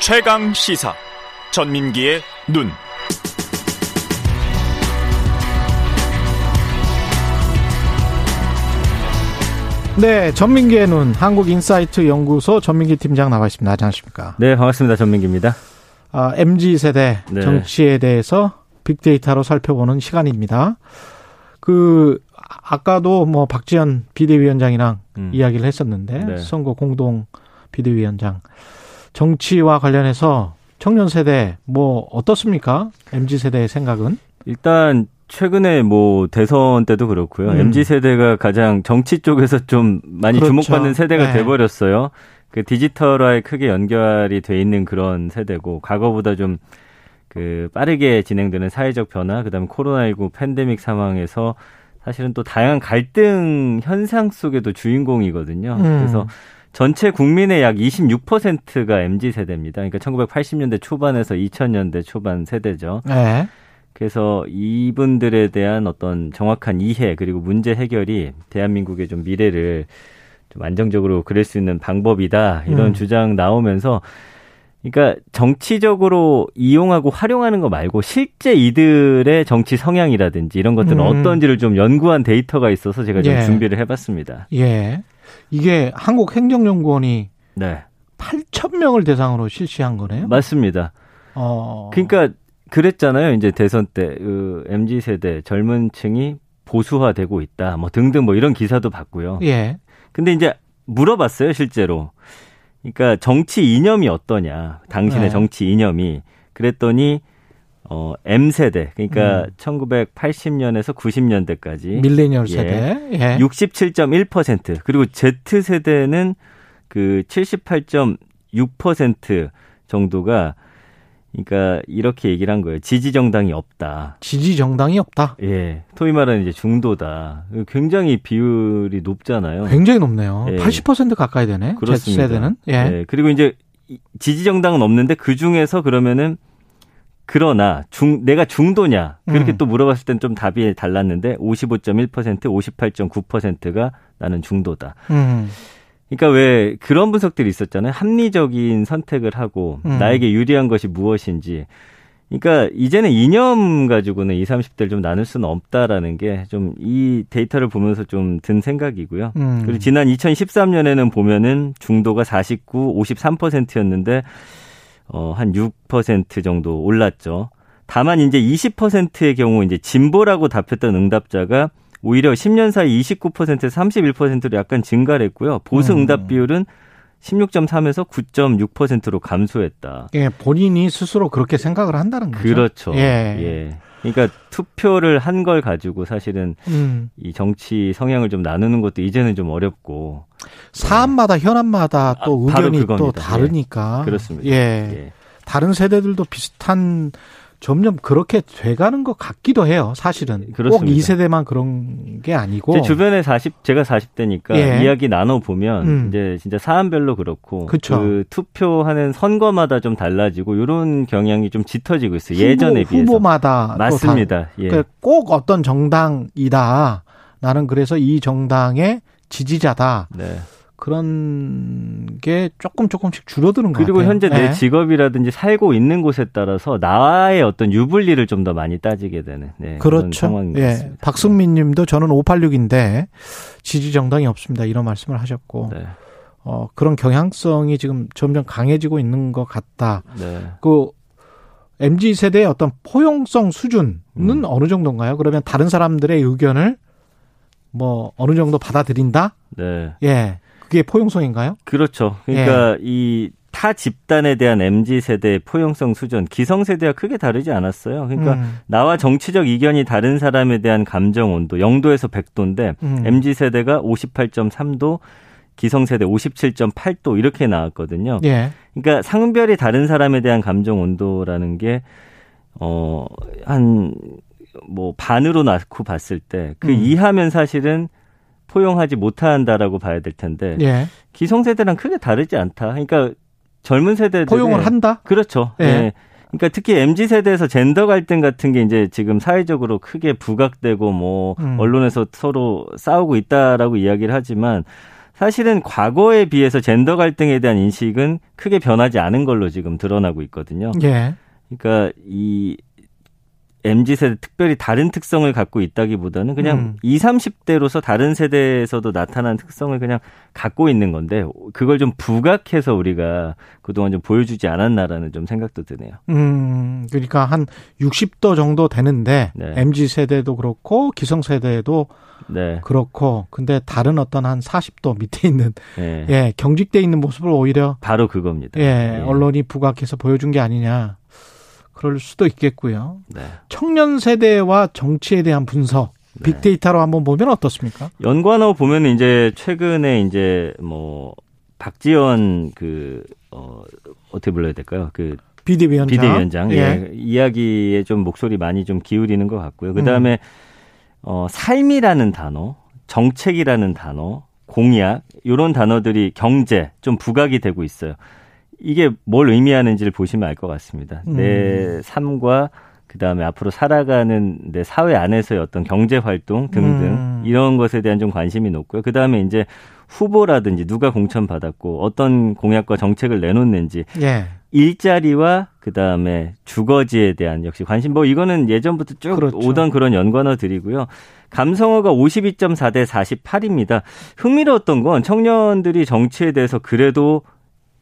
최강 시사 전민기의 눈. 네, 전민기의 눈 한국 인사이트 연구소 전민기 팀장 나와 있습니다. 안녕하십니까? 네, 반갑습니다. 전민기입니다. 아, MZ 세대 네. 정치에 대해서 빅데이터로 살펴보는 시간입니다. 그 아까도 뭐 박지현 비대위원장이랑 음. 이야기를 했었는데 네. 선거 공동 비대위원장 정치와 관련해서 청년 세대 뭐 어떻습니까? MZ 세대의 생각은? 일단 최근에 뭐 대선 때도 그렇고요. 음. MZ 세대가 가장 정치 쪽에서 좀 많이 그렇죠. 주목받는 세대가 네. 돼 버렸어요. 그 디지털화에 크게 연결이 돼 있는 그런 세대고 과거보다 좀 그 빠르게 진행되는 사회적 변화, 그다음에 코로나19 팬데믹 상황에서 사실은 또 다양한 갈등 현상 속에도 주인공이거든요. 음. 그래서 전체 국민의 약 26%가 MZ 세대입니다. 그러니까 1980년대 초반에서 2000년대 초반 세대죠. 네. 그래서 이분들에 대한 어떤 정확한 이해 그리고 문제 해결이 대한민국의 좀 미래를 좀 안정적으로 그릴 수 있는 방법이다 이런 음. 주장 나오면서 그러니까 정치적으로 이용하고 활용하는 거 말고 실제 이들의 정치 성향이라든지 이런 것들은 음. 어떤지를 좀 연구한 데이터가 있어서 제가 좀 예. 준비를 해봤습니다. 예. 이게 한국행정연구원이 네. 8천 명을 대상으로 실시한 거네요. 맞습니다. 어. 그러니까 그랬잖아요. 이제 대선 때 그 MZ 세대 젊은층이 보수화되고 있다. 뭐 등등 뭐 이런 기사도 봤고요. 예. 근데 이제 물어봤어요, 실제로. 그러니까 정치 이념이 어떠냐. 당신의 네. 정치 이념이. 그랬더니 어 M 세대. 그러니까 음. 1980년에서 90년대까지 밀레니얼 세대. 예. 67.1% 그리고 Z 세대는 그 78.6% 정도가 그러니까 이렇게 얘기를 한 거예요. 지지 정당이 없다. 지지 정당이 없다. 예. 토이 말하는 이제 중도다. 굉장히 비율이 높잖아요. 굉장히 높네요. 예. 80% 가까이 되네. 그렇습니다. Z세대는. 예. 예. 그리고 이제 지지 정당은 없는데 그 중에서 그러면은 그러나 중 내가 중도냐 그렇게 음. 또 물어봤을 땐 좀 답이 달랐는데 55.1% 58.9%가 나는 중도다. 음. 그러니까 왜 그런 분석들이 있었잖아요. 합리적인 선택을 하고 음. 나에게 유리한 것이 무엇인지. 그러니까 이제는 이념 가지고는 20, 30대를 좀 나눌 수는 없다라는 게 좀 이 데이터를 보면서 좀 든 생각이고요. 음. 그리고 지난 2013년에는 보면은 중도가 49, 53%였는데 어, 한 6% 정도 올랐죠. 다만 이제 20%의 경우 이제 진보라고 답했던 응답자가 오히려 10년 사이 29%에서 31%로 약간 증가를 했고요. 보수 음. 응답 비율은 16.3에서 9.6%로 감소했다. 예, 본인이 스스로 그렇게 생각을 한다는 거죠. 그렇죠. 예. 예. 그러니까 투표를 한 걸 가지고 사실은 음. 이 정치 성향을 좀 나누는 것도 이제는 좀 어렵고 사안마다 네. 현안마다 또 아, 의견이 또 다르니까 예. 그렇습니다. 예. 예. 다른 세대들도 비슷한 점점 그렇게 돼가는 것 같기도 해요. 사실은 꼭이 세대만 그런 게 아니고 제 주변에 40 제가 40대니까 예. 이야기 나눠 보면 음. 이제 진짜 사안별로 그렇고 그쵸. 그 투표하는 선거마다 좀 달라지고 이런 경향이 좀 짙어지고 있어요. 후보, 예전에 비해서 후보마다 맞습니다. 예. 그러니까 꼭 어떤 정당이다. 나는 그래서 이 정당의 지지자다. 네. 그런 게 조금 조금씩 줄어드는 거예요. 그리고 현재 네. 내 직업이라든지 살고 있는 곳에 따라서 나의 어떤 유불리를 좀 더 많이 따지게 되는 네, 그렇죠. 예. 박승민 님도 저는 586인데 지지 정당이 없습니다. 이런 말씀을 하셨고. 네. 어, 그런 경향성이 지금 점점 강해지고 있는 것 같다. 네. 그 MZ 세대의 어떤 포용성 수준은 음. 어느 정도인가요? 그러면 다른 사람들의 의견을 뭐 어느 정도 받아들인다? 네. 예. 그게 포용성인가요? 그렇죠. 그러니까 예. 이타 집단에 대한 MZ 세대의 포용성 수준, 기성 세대와 크게 다르지 않았어요. 그러니까 음. 나와 정치적 이견이 다른 사람에 대한 감정 온도 0도에서 100도인데 음. MZ 세대가 58.3도, 기성 세대 57.8도 이렇게 나왔거든요. 예. 그러니까 상별이 다른 사람에 대한 감정 온도라는 게 어, 한, 뭐, 반으로 낳고 봤을 때 그 음. 이하면 사실은 포용하지 못한다라고 봐야 될 텐데 예. 기성세대랑 크게 다르지 않다. 그러니까 젊은 세대들 포용을 한다. 그렇죠. 예. 예. 그러니까 특히 mz 세대에서 젠더 갈등 같은 게 이제 지금 사회적으로 크게 부각되고 뭐 음. 언론에서 서로 싸우고 있다라고 이야기를 하지만 사실은 과거에 비해서 젠더 갈등에 대한 인식은 크게 변하지 않은 걸로 지금 드러나고 있거든요. 예. 그러니까 이 MZ 세대 특별히 다른 특성을 갖고 있다기보다는 그냥 음. 20, 30대로서 다른 세대에서도 나타난 특성을 그냥 갖고 있는 건데 그걸 좀 부각해서 우리가 그동안 좀 보여주지 않았나라는 좀 생각도 드네요. 음, 그러니까 한 60도 정도 되는데 네. MZ 세대도 그렇고 기성 세대도 네. 그렇고 근데 다른 어떤 한 40도 밑에 있는 네. 예, 경직돼 있는 모습을 오히려 바로 그겁니다. 예, 예. 언론이 부각해서 보여준 게 아니냐. 그럴 수도 있겠고요. 네. 청년 세대와 정치에 대한 분석 네. 빅데이터로 한번 보면 어떻습니까? 연관어 보면 이제 최근에 이제 뭐 박지원 그 어, 어떻게 불러야 될까요? 그 비대위원장, 비대위원장 예. 예. 이야기에 좀 목소리 많이 좀 기울이는 것 같고요. 그 다음에 음. 어, 삶이라는 단어, 정책이라는 단어, 공약 이런 단어들이 경제 좀 부각이 되고 있어요. 이게 뭘 의미하는지를 보시면 알 것 같습니다. 음. 내 삶과 그 다음에 앞으로 살아가는 내 사회 안에서의 어떤 경제 활동 등등 음. 이런 것에 대한 좀 관심이 높고요. 그 다음에 이제 후보라든지 누가 공천 받았고 어떤 공약과 정책을 내놓는지 예. 일자리와 그 다음에 주거지에 대한 역시 관심 뭐 이거는 예전부터 쭉 그렇죠. 오던 그런 연관어들이고요. 감성어가 52.4 대 48입니다. 흥미로웠던 건 청년들이 정치에 대해서 그래도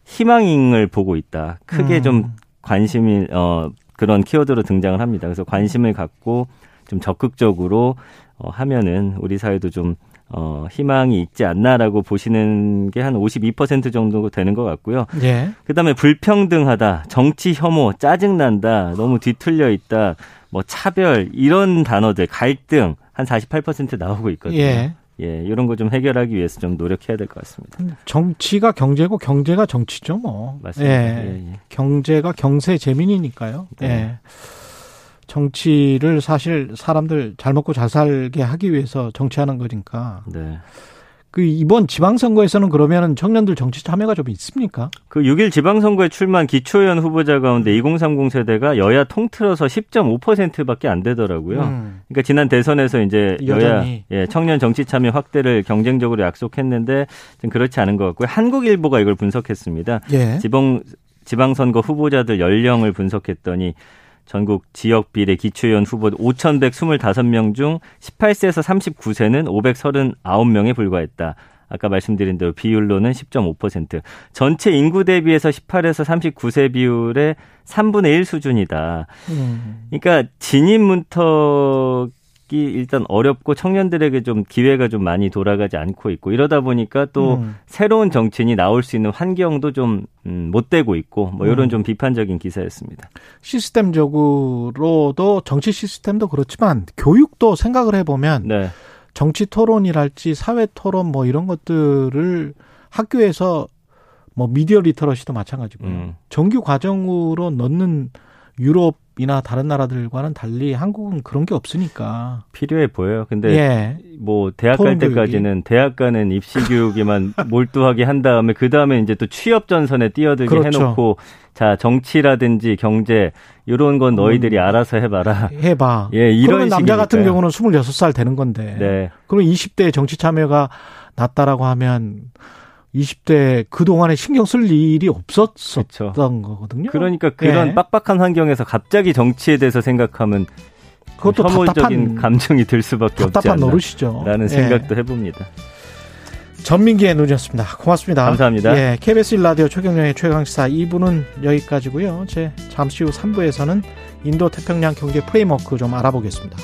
희망을 보고 있다. 크게 음. 좀 관심이 어 그런 키워드로 등장을 합니다. 그래서 관심을 갖고 좀 적극적으로 어 하면은 우리 사회도 좀 어, 희망이 있지 않나라고 보시는 게 한 52% 정도 되는 것 같고요. 예. 그 다음에 불평등하다, 정치 혐오, 짜증난다, 너무 뒤틀려 있다, 뭐 차별, 이런 단어들, 갈등 한 48% 나오고 있거든요. 예. 예, 이런 거 좀 해결하기 위해서 좀 노력해야 될 것 같습니다. 정치가 경제고 경제가 정치죠, 뭐. 맞습니다. 예, 예, 예. 경제가 경세 재민이니까요. 네. 예. 정치를 사실 사람들 잘 먹고 잘 살게 하기 위해서 정치하는 거니까. 네. 그 이번 지방선거에서는 그러면은 청년들 정치 참여가 좀 있습니까? 그 6일 지방선거에 출마한 기초의원 후보자 가운데 2030 세대가 여야 통틀어서 10.5%밖에 안 되더라고요. 음. 그러니까 지난 대선에서 이제 여전히. 여야 예, 청년 정치 참여 확대를 경쟁적으로 약속했는데 좀 그렇지 않은 것 같고요. 한국일보가 이걸 분석했습니다. 예. 지방 지방선거 후보자들 연령을 분석했더니 전국 지역 비례 기초의원 후보 5,125명 중 18세에서 39세는 539명에 불과했다. 아까 말씀드린 대로 비율로는 10.5%. 전체 인구 대비해서 18에서 39세 비율의 3분의 1 수준이다. 음. 그러니까 진입 문턱 일단 어렵고 청년들에게 좀 기회가 좀 많이 돌아가지 않고 있고 이러다 보니까 또 음. 새로운 정치인이 나올 수 있는 환경도 좀 못 음, 되고 있고 뭐 이런 음. 좀 비판적인 기사였습니다. 시스템적으로도 정치 시스템도 그렇지만 교육도 생각을 해보면 네. 정치 토론이랄지 사회 토론 뭐 이런 것들을 학교에서 뭐 미디어 리터러시도 마찬가지고 음. 정규 과정으로 넣는 유럽 이나 다른 나라들과는 달리 한국은 그런 게 없으니까 필요해 보여요. 근데 예. 뭐 대학 갈 때까지는 대학 가는 입시 교육에만 몰두하게 한 다음에 그 다음에 이제 또 취업 전선에 뛰어들게 그렇죠. 해놓고 자 정치라든지 경제 이런 건 너희들이 음. 알아서 해봐라. 해봐. 예, 이런 그러면 남자 같은 경우는 26살 되는 건데. 네. 그럼 20대 정치 참여가 낮다라고 하면 20대 그동안에 신경 쓸 일이 없었었던 그렇죠. 거거든요. 그러니까 그런 네. 빡빡한 환경에서 갑자기 정치에 대해서 생각하면 그것도 혐오적인 감정이 들 수밖에 없지 않나 노릇이죠. 라는 예. 생각도 해봅니다. 전민기의 눈이었습니다. 고맙습니다. 감사합니다. 예, KBS 1라디오 최경영의 최강시사 2부는 여기까지고요. 제 잠시 후 3부에서는 인도 태평양 경제 프레임워크 좀 알아보겠습니다.